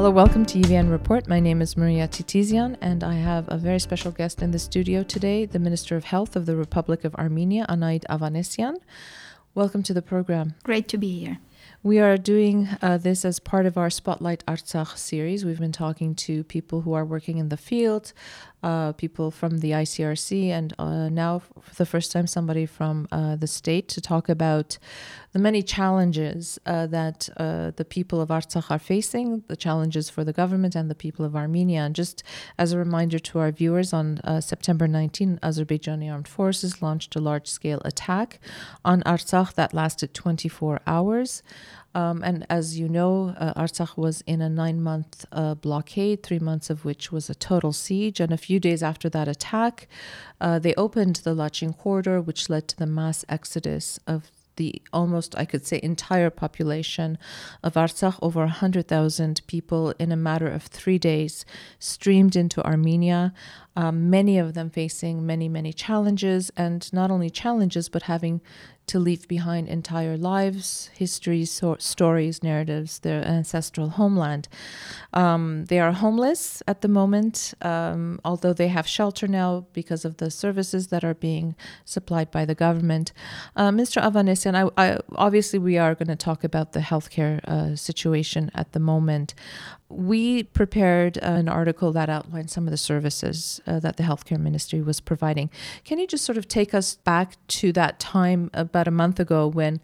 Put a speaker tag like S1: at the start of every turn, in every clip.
S1: Hello, welcome to EVN Report. My name is Maria Titizian, and I have a very special guest in the studio today, the Minister of Health of the Republic of Armenia, Anahit Avanesyan. Welcome to the program.
S2: Great to be here.
S1: We are doing uh, this as part of our Spotlight Artsakh series. We've been talking to people who are working in the field, uh, people from the ICRC, and uh, now for the first time, somebody from uh, the state to talk about the many challenges uh, that uh, the people of Artsakh are facing, the challenges for the government and the people of Armenia. And just as a reminder to our viewers, on September 19, Azerbaijani armed forces launched a large scale attack on Artsakh that lasted 24 hours. Um, and as you know, uh, Artsakh was in a nine month uh, blockade, three months of which was a total siege. And a few days after that attack, uh, they opened the Lachin corridor, which led to the mass exodus of the almost, I could say, entire population of Artsakh, over 100,000 people in a matter of three days, streamed into Armenia um, many of them facing many, many challenges, and not only challenges, but having to leave behind entire lives, histories, so- stories, narratives, their ancestral homeland. Um, they are homeless at the moment, um, although they have shelter now because of the services that are being supplied by the government. Uh, Mr. Avanesyan, I, I, obviously we are going to talk about the healthcare uh, situation at the moment we prepared an article that outlined some of the services uh, that the healthcare ministry was providing. Can you just sort of take us back to that time about a month ago when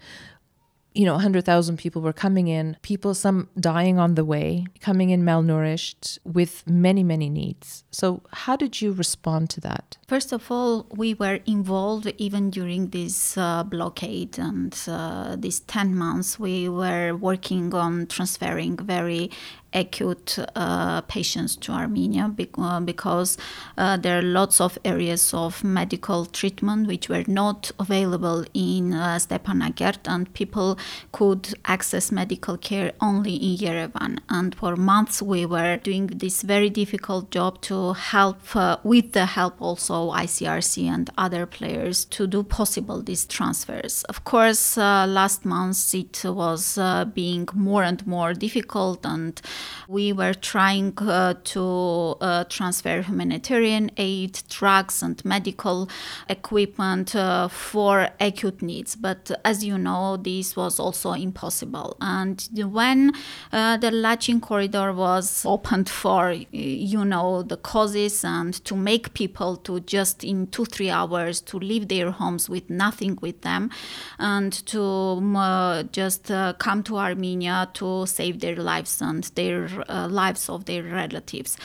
S1: you know 100,000 people were coming in, people some dying on the way, coming in malnourished with many many needs. So how did you respond to that?
S2: First of all, we were involved even during this uh, blockade and uh, these 10 months we were working on transferring very acute uh, patients to Armenia uh, because uh, there are lots of areas of medical treatment which were not available in uh, Stepanakert and people could access medical care only in Yerevan. And for months we were doing this very difficult job to help, uh, with the help also ICRC and other players, to do possible these transfers. Of course, uh, last month it was being more and more difficult and we were trying uh, to uh, transfer humanitarian aid, drugs, and medical equipment uh, for acute needs. But as you know, this was also impossible. And when uh, the Lachin corridor was opened for, you know, the causes and to make people to just in two, three hours to leave their homes with nothing with them and to uh, just uh, come to Armenia to save their lives and their uh, lives of their relatives.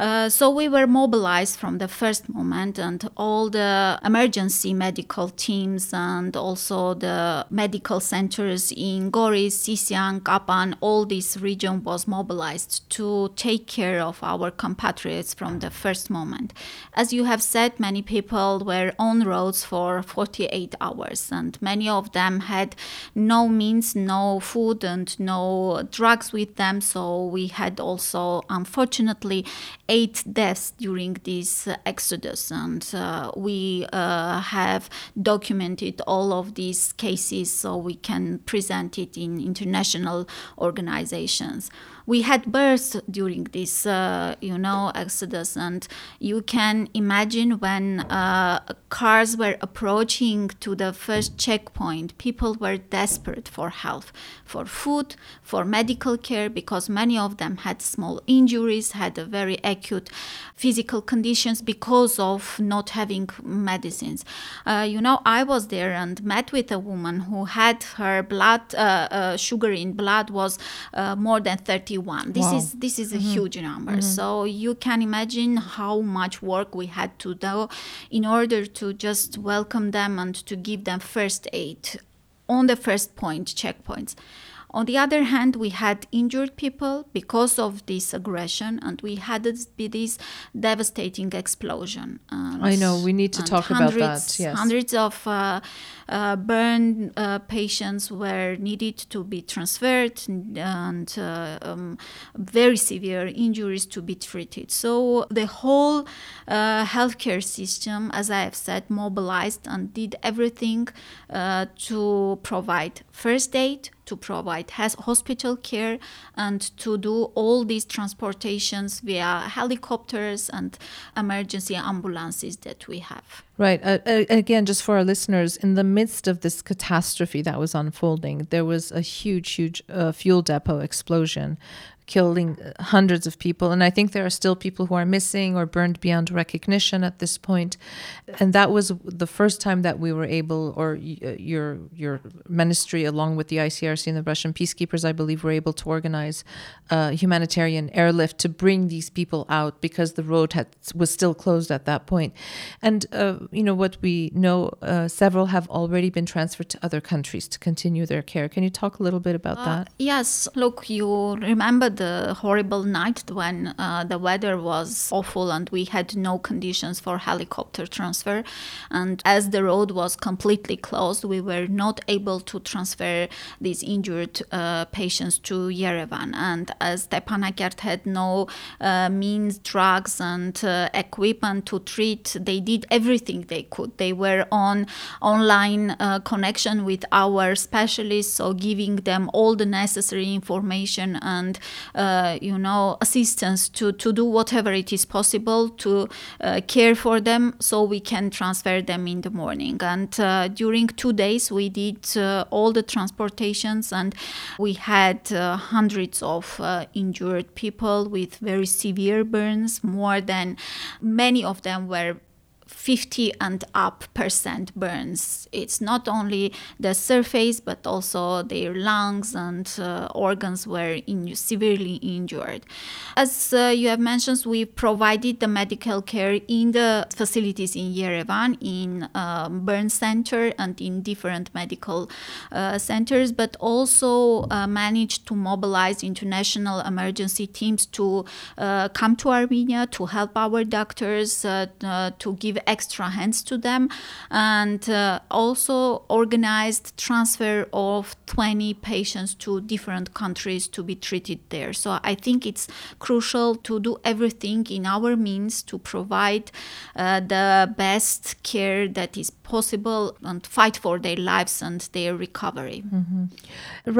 S2: Uh, so we were mobilized from the first moment, and all the emergency medical teams and also the medical centers in Goris, Sisian, Kapan, all this region was mobilized to take care of our compatriots from the first moment. As you have said, many people were on roads for 48 hours, and many of them had no means, no food, and no drugs with them. So we had also, unfortunately, eight deaths during this exodus, and uh, we uh, have documented all of these cases so we can present it in international organizations we had births during this, uh, you know, exodus, and you can imagine when uh, cars were approaching to the first checkpoint, people were desperate for help, for food, for medical care, because many of them had small injuries, had a very acute physical conditions because of not having medicines. Uh, you know, I was there and met with a woman who had her blood uh, uh, sugar in blood was uh, more than 30 31 this wow. is this is a mm-hmm. huge number mm-hmm. so you can imagine how much work we had to do in order to just welcome them and to give them first aid on the first point checkpoints on the other hand, we had injured people because of this aggression, and we had this, devastating explosion.
S1: And, I know we need to talk
S2: hundreds,
S1: about that. Yes,
S2: hundreds of uh, uh, burn uh, patients were needed to be transferred, and uh, um, very severe injuries to be treated. So the whole uh, healthcare system, as I have said, mobilized and did everything uh, to provide first aid to provide has hospital care and to do all these transportations via helicopters and emergency ambulances that we have.
S1: Right. Uh, uh, again, just for our listeners, in the midst of this catastrophe that was unfolding, there was a huge, huge uh, fuel depot explosion killing hundreds of people. And I think there are still people who are missing or burned beyond recognition at this point. And that was the first time that we were able, or uh, your your ministry, along with the ICRC and the Russian peacekeepers, I believe, were able to organize a humanitarian airlift to bring these people out because the road had was still closed at that point. And uh, you know what we know, uh, several have already been transferred to other countries to continue their care. Can you talk a little bit about
S2: uh,
S1: that?
S2: Yes. Look, you remember the horrible night when uh, the weather was awful and we had no conditions for helicopter transfer. And as the road was completely closed, we were not able to transfer these injured uh, patients to Yerevan. And as Stepanakert had no uh, means, drugs, and uh, equipment to treat, they did everything they could. They were on online uh, connection with our specialists, so giving them all the necessary information and uh, you know assistance to to do whatever it is possible to uh, care for them so we can transfer them in the morning. And uh, during two days we did uh, all the transportations and we had uh, hundreds of injured people with very severe burns. More than many of them were 50 and up percent burns. It's not only the surface, but also their lungs and uh, organs were in, severely injured. As uh, you have mentioned, we provided the medical care in the facilities in Yerevan, in um, burn center and in different medical uh, centers, but also uh, managed to mobilize international emergency teams to uh, come to Armenia to help our doctors uh, to give extra hands to them. And uh, also organized transfer of 20 patients to different countries to be treated there. So i think it's crucial to do everything in our means to provide uh, the best care that is possible and fight for their lives and their recovery.
S1: Mm-hmm.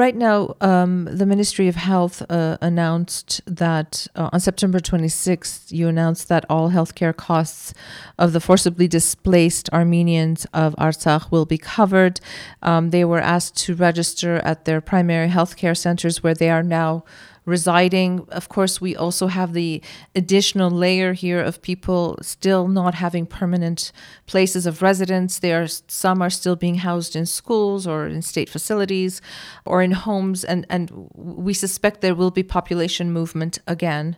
S1: right now um, the ministry of health uh, announced that uh, on september 26th you announced that all healthcare costs of the forcibly displaced Armenians of Artsakh will be covered. Um, they were asked to register at their primary healthcare centers where they are now residing. Of course, we also have the additional layer here of people still not having permanent places of residence. There are some are still being housed in schools or in state facilities or in homes, and and we suspect there will be population movement again,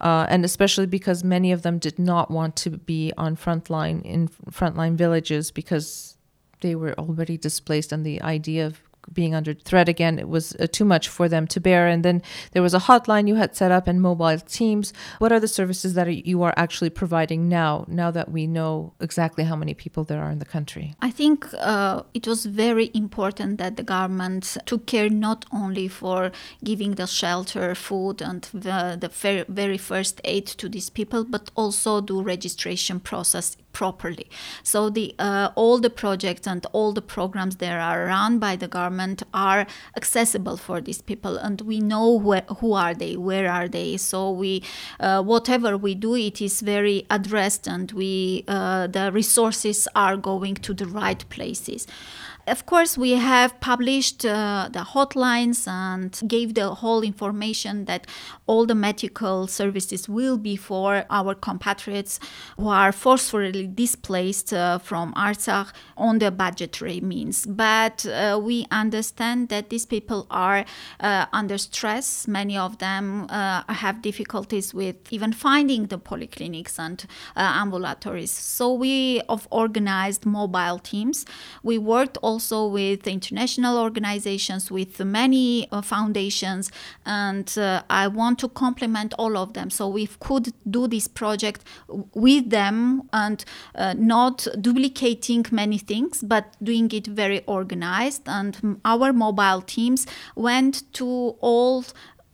S1: uh, and especially because many of them did not want to be on frontline in frontline villages because they were already displaced, and the idea of being under threat again it was uh, too much for them to bear. And then there was a hotline you had set up and mobile teams. What are the services that are, you are actually providing now now that we know exactly how many people there are in the country?
S2: I think uh, it was very important that the government took care not only for giving the shelter food and the, the very first aid to these people but also do registration process properly. So the uh, all the projects and all the programs that are run by the government are accessible for these people, and we know where, who are they, where are they. So we uh, whatever we do, it is very addressed, and we uh, the resources are going to the right places. Of course, we have published uh, the hotlines and gave the whole information that all the medical services will be for our compatriots who are forcefully displaced uh, from Artsakh on the budgetary means. But uh, we understand that these people are uh, under stress. Many of them uh, have difficulties with even finding the polyclinics and uh, ambulatories. So we have organized mobile teams. We worked also with international organizations, with many uh, foundations, and I want to compliment all of them. So we could do this project with them and uh, not duplicating many things, but doing it very organized. And our mobile teams went to all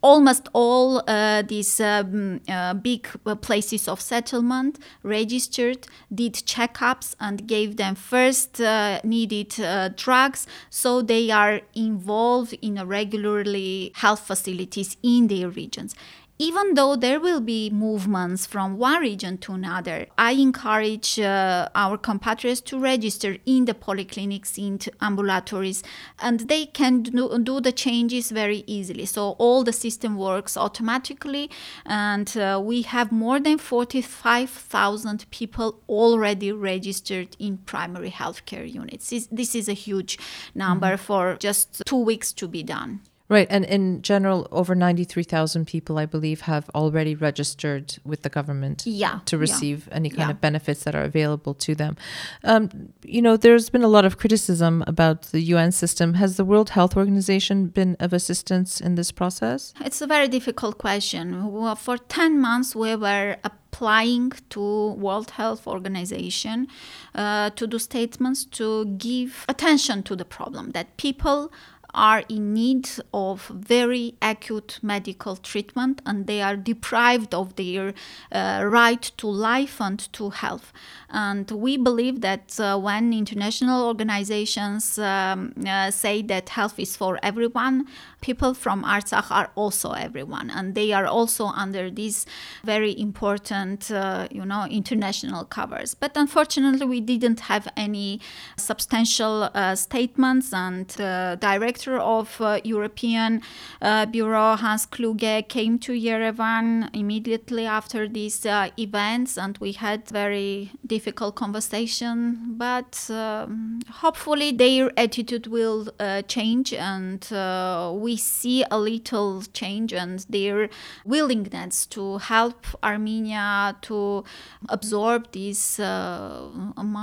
S2: almost all uh, these um, uh, big uh, places of settlement registered, did checkups, and gave them first uh, needed uh, drugs. So they are involved in regularly health facilities in their regions even though there will be movements from one region to another, I encourage uh, our compatriots to register in the polyclinics, in ambulatories, and they can do, do, the changes very easily. So all the system works automatically, and uh, we have more than 45,000 people already registered in primary healthcare units. This, this is a huge number mm-hmm. for just two weeks to be done.
S1: Right. And in general, over 93,000 people, I believe, have already registered with the government
S2: yeah,
S1: to receive
S2: yeah,
S1: any kind
S2: yeah.
S1: of benefits that are available to them. Um, you know, there's been a lot of criticism about the UN system. Has the World Health Organization been of assistance in this process?
S2: It's a very difficult question. For 10 months, we were applying to World Health Organization uh, to do statements to give attention to the problem that people are in need of very acute medical treatment and they are deprived of their uh, right to life and to health. And we believe that uh, when international organizations um, uh, say that health is for everyone, people from Artsakh are also everyone, and they are also under these very important, uh, you know, international covers. But unfortunately, we didn't have any substantial uh, statements, and the director of uh, European uh, Bureau, Hans Kluge, came to Yerevan immediately after these events, and we had very difficult conversation, but um, hopefully their attitude will uh, change and uh, we see a little change and their willingness to help Armenia to absorb this uh,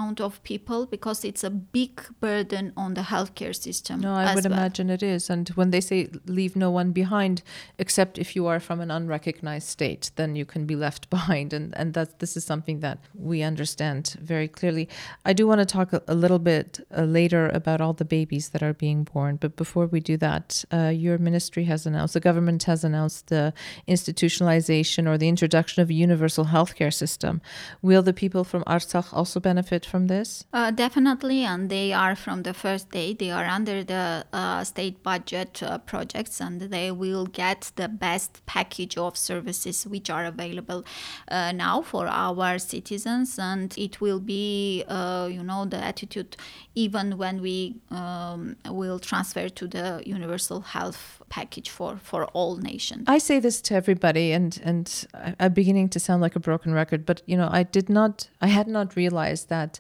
S2: amount of people because it's a big burden on the healthcare system.
S1: No, I would
S2: well.
S1: imagine it is. And when they say leave no one behind, except if you are from an unrecognized state, then you can be left behind. And, and that this is something that we understand very clearly. I do want to talk a, a little bit uh, later about all the babies that are being born, but before we do that, uh, your ministry has announced, the government has announced the institutionalization or the introduction of a universal healthcare system. Will the people from Artsakh also benefit from this?
S2: Uh, definitely, and they are from the first day. They are under the uh, state budget uh, projects, and they will get the best package of services which are available uh, now for our citizens and it will be uh, you know the attitude even when we um, will transfer to the universal health package for for all nations
S1: i say this to everybody and and i'm beginning to sound like a broken record but you know i did not i had not realized that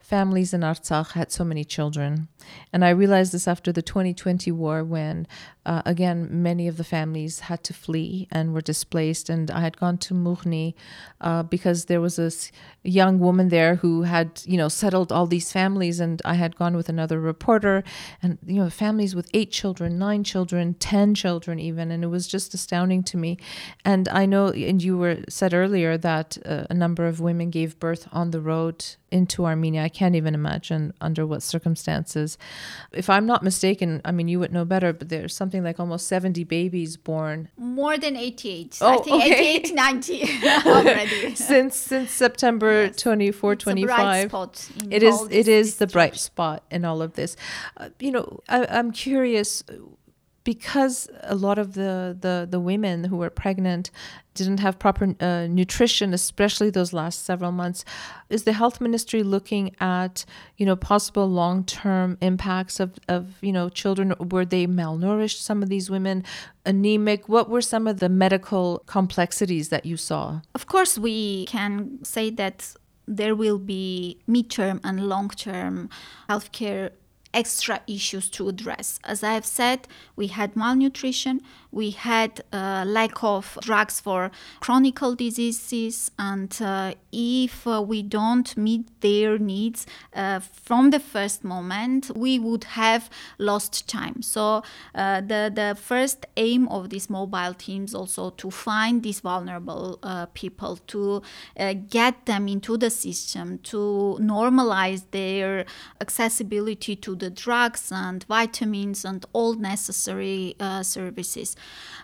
S1: families in Artsakh had so many children. And I realized this after the 2020 war when, uh, again, many of the families had to flee and were displaced. And I had gone to Mughni uh, because there was this young woman there who had, you know, settled all these families. And I had gone with another reporter and, you know, families with eight children, nine children, 10 children even. And it was just astounding to me. And I know, and you were said earlier that uh, a number of women gave birth on the road into Armenia. Can't even imagine under what circumstances. If I'm not mistaken, I mean, you would know better, but there's something like almost 70 babies born.
S2: More than 88. Oh, I think okay. 88, 90 already.
S1: since since September yes. 24,
S2: it's
S1: 25.
S2: it
S1: is it is the bright spot in all of this. Uh, you know, I, I'm curious because a lot of the, the, the women who were pregnant didn't have proper uh, nutrition, especially those last several months, is the health ministry looking at you know possible long term impacts of, of you know children? Were they malnourished? Some of these women anemic. What were some of the medical complexities that you saw?
S2: Of course, we can say that there will be midterm and long term healthcare extra issues to address. As I have said, we had malnutrition, we had a lack of drugs for chronic diseases, and uh, if uh, we don't meet their needs uh, from the first moment, we would have lost time. So uh, the the first aim of these mobile teams also to find these vulnerable uh, people, to uh, get them into the system, to normalize their accessibility to the drugs and vitamins and all necessary services.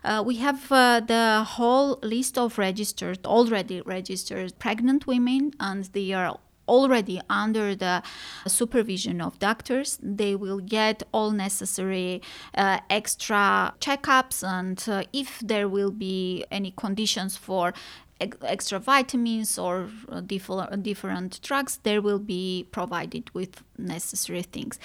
S2: Uh, we have uh, the whole list of registered, already registered pregnant women, and they are already under the supervision of doctors. They will get all necessary uh, extra checkups, and uh, if there will be any conditions for extra vitamins or uh, different drugs, there will be provided with necessary things.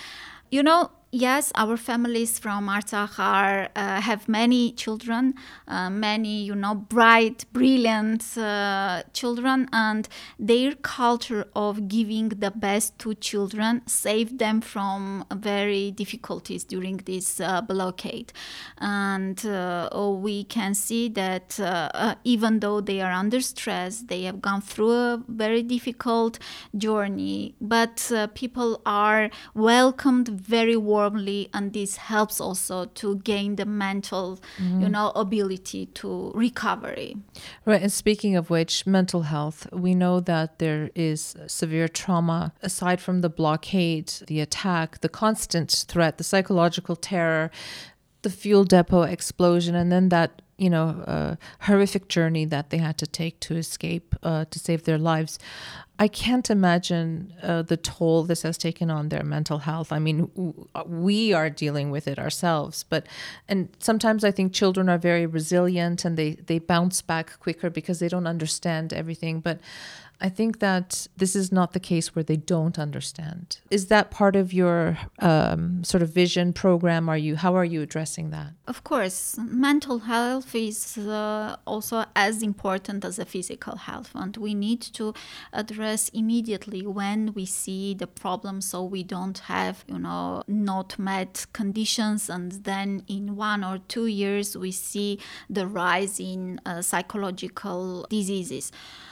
S2: You know, yes, our families from Artsakh are uh, have many children, uh, many you know bright, brilliant uh, children, and their culture of giving the best to children saved them from very difficulties during this uh, blockade, and uh, oh, we can see that uh, even though they are under stress, they have gone through a very difficult journey, but people are welcomed very warmly warmly and this helps also to gain the mental mm-hmm. you know ability to recovery.
S1: Right and speaking of which mental health we know that there is severe trauma. Aside from the blockade the attack the constant threat the psychological terror the fuel depot explosion and then that you know uh, horrific journey that they had to take to escape uh, to save their lives I can't imagine uh, the toll this has taken on their mental health. I mean, w- we are dealing with it ourselves, but and sometimes I think children are very resilient and they they bounce back quicker because they don't understand everything. But I think that this is not the case where they don't understand. Is that part of your um, sort of vision program? Are you how are you addressing that?
S2: Of course, mental health is uh, also as important as a physical health, and we need to address immediately when we see the problem, so we don't have you know not met conditions, and then in one or two years we see the rise in uh, psychological diseases.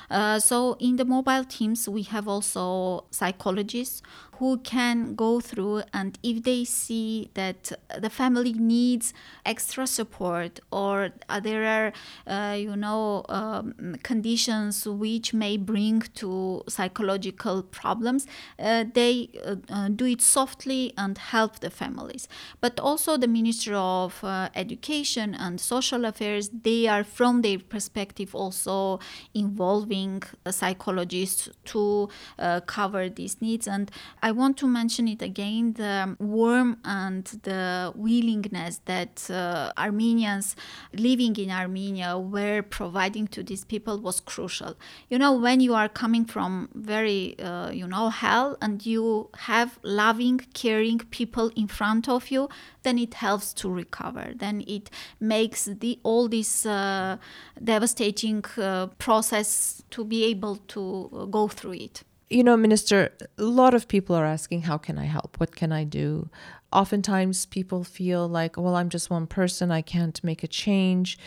S2: Uh, so in the mobile teams, we have also psychologists who can go through and if they see that the family needs extra support or there are uh, you know um, conditions which may bring to psychological problems uh, they uh, uh do it softly and help the families. But also the ministry of uh, education and social affairs they are from their perspective also involving psychologists to uh, cover these needs. And I want to mention it again the warmth and the willingness that uh, Armenians living in Armenia were providing to these people was crucial. You know, when you are coming from very, uh, you know, hell and you have loving, caring people in front of you, then it helps to recover. Then it makes the all this uh, devastating uh, process to be able to go through it
S1: you know, Minister, a lot of people are asking, how can I help? What can I do? Oftentimes people feel like, well, I'm just one person, I can't make a change.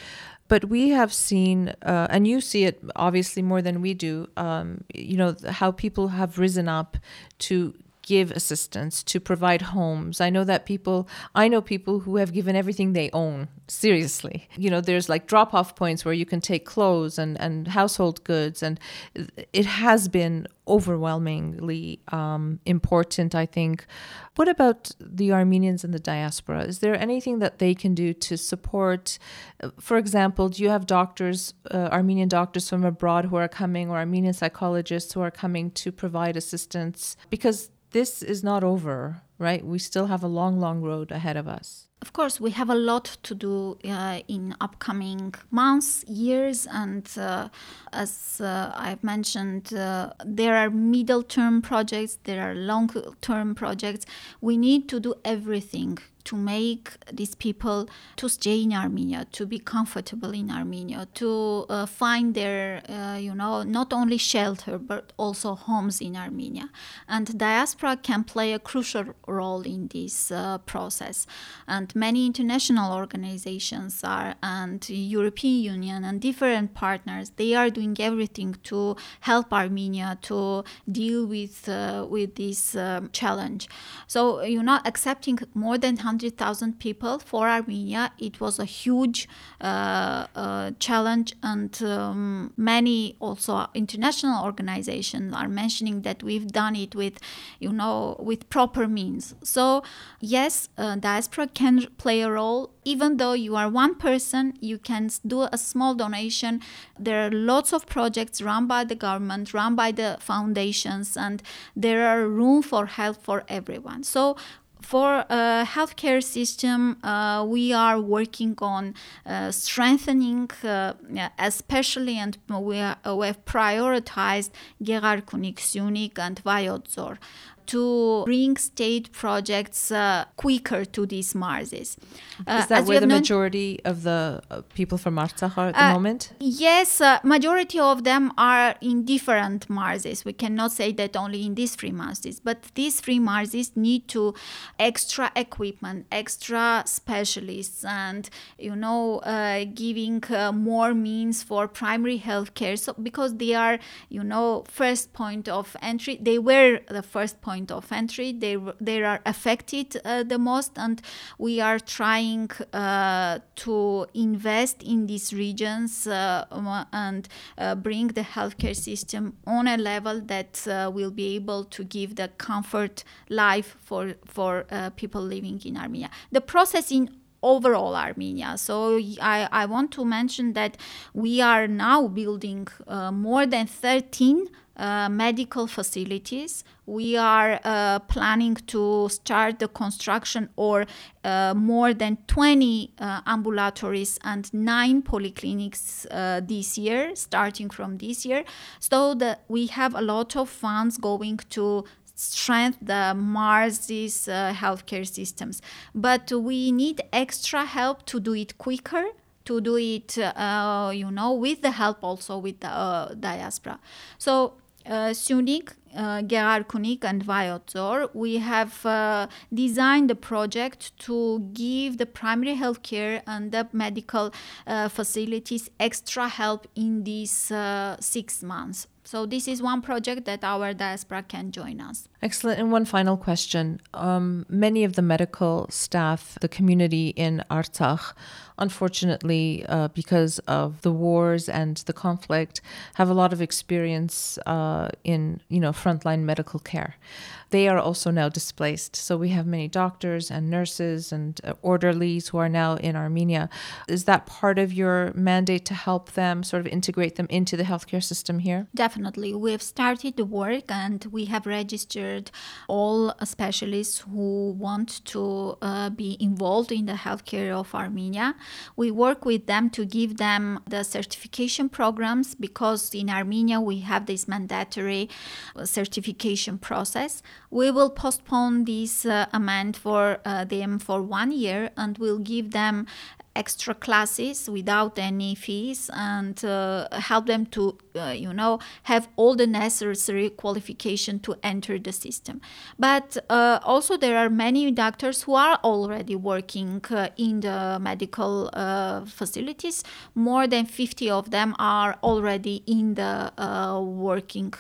S1: But we have seen, uh, and you see it obviously more than we do, um, you know, how people have risen up to give assistance, to provide homes. I know that people, I know people who have given everything they own, seriously. You know, there's like drop off points where you can take clothes and, and household goods, and it has been overwhelmingly um, important, I think. What about the Armenians in the diaspora? Is there anything that they can do to support? For example, do you have doctors, uh, Armenian doctors from abroad who are coming, or Armenian psychologists who are coming to provide assistance? Because this is not over, right? We still have a long, long road ahead of us.
S2: Of course, we have a lot to do uh, in upcoming months, years, and uh, as uh, I've mentioned, uh, there are middle term projects, there are long term projects. We need to do everything to make these people to stay in Armenia, to be comfortable in Armenia, to uh, find their, uh, you know, not only shelter but also homes in Armenia. And diaspora can play a crucial role in this uh, process. And many international organizations are, and European Union and different partners, they are doing everything to help Armenia to deal with uh, with this um, challenge. So, you know, accepting more than 100,000 people. For Armenia, it was a huge uh, uh, challenge, and um, many also international organizations are mentioning that we've done it with, you know, with proper means. So, yes, uh, diaspora can play a role. Even though you are one person, you can do a small donation. There are lots of projects run by the government, run by the foundations, and there are room for help for everyone. So for a healthcare system, uh, we are working on uh, strengthening, uh, especially, and we, are, we have prioritized Geghar-Kunik, Syunik, and Vayot Dzor to bring state projects uh, quicker to these marses.
S1: Uh, Is that where the majority of the uh, people from Artsakh are at the uh, moment?
S2: Yes, uh, majority of them are in different marses. We cannot say that only in these three marses, but these three marses need to extra equipment, extra specialists, and you know, uh, giving more means for primary health care. So because they are, you know, first point of entry, they were the first point point of entry. They they are affected uh, the most, and we are trying uh, to invest in these regions uh, and uh, bring the healthcare system on a level that uh, will be able to give the comfort life for for people living in Armenia. The process in overall Armenia. So I, I want to mention that we are now building uh, more than 13 uh, medical facilities. We are uh, planning to start the construction or uh, more than 20 uh, ambulatories and nine polyclinics uh, this year, starting from this year. So that we have a lot of funds going to strengthen the Mars's uh, healthcare systems. But we need extra help to do it quicker to do it, uh, you know, with the help also with the uh, diaspora. So uh, Syunik, uh, Geghar-Kunik, and Vayot Dzor, we have uh, designed the project to give the primary health care and the medical uh, facilities extra help in these uh, six months. So this is one project that our diaspora can join us.
S1: Excellent. And one final question. Um, many of the medical staff, the community in Artsakh, unfortunately, uh, because of the wars and the conflict, have a lot of experience uh, in you know frontline medical care. They are also now displaced. So we have many doctors and nurses and uh, orderlies who are now in Armenia. Is that part of your mandate to help them sort of integrate them into the healthcare system here?
S2: Definitely. We have started the work and we have registered all specialists who want to uh, be involved in the healthcare of Armenia. We work with them to give them the certification programs because in Armenia we have this mandatory uh, certification process. We will postpone this uh, amount for uh, them for one year and we'll give them extra classes without any fees and uh, help them to uh, you know have all the necessary qualification to enter the system. But uh, also there are many doctors who are already working uh, in the medical uh, facilities. More than 50 of them are already in the uh, working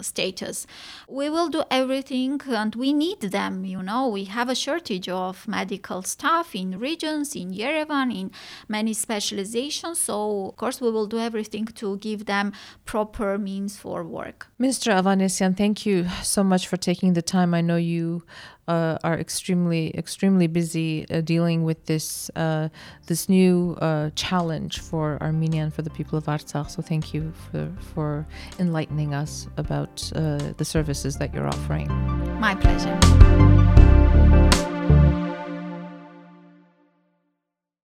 S2: status. We will do everything and we need them you know. We have a shortage of medical staff in regions in yerevan in many specializations. So, of course, we will do everything to give them proper means for work.
S1: Minister Avanesyan, thank you so much for taking the time. I know you uh, are extremely extremely busy uh, dealing with this uh, this new uh, challenge for Armenia and for the people of Artsakh. So thank you for for enlightening us about uh, the services that you're offering.
S2: My pleasure.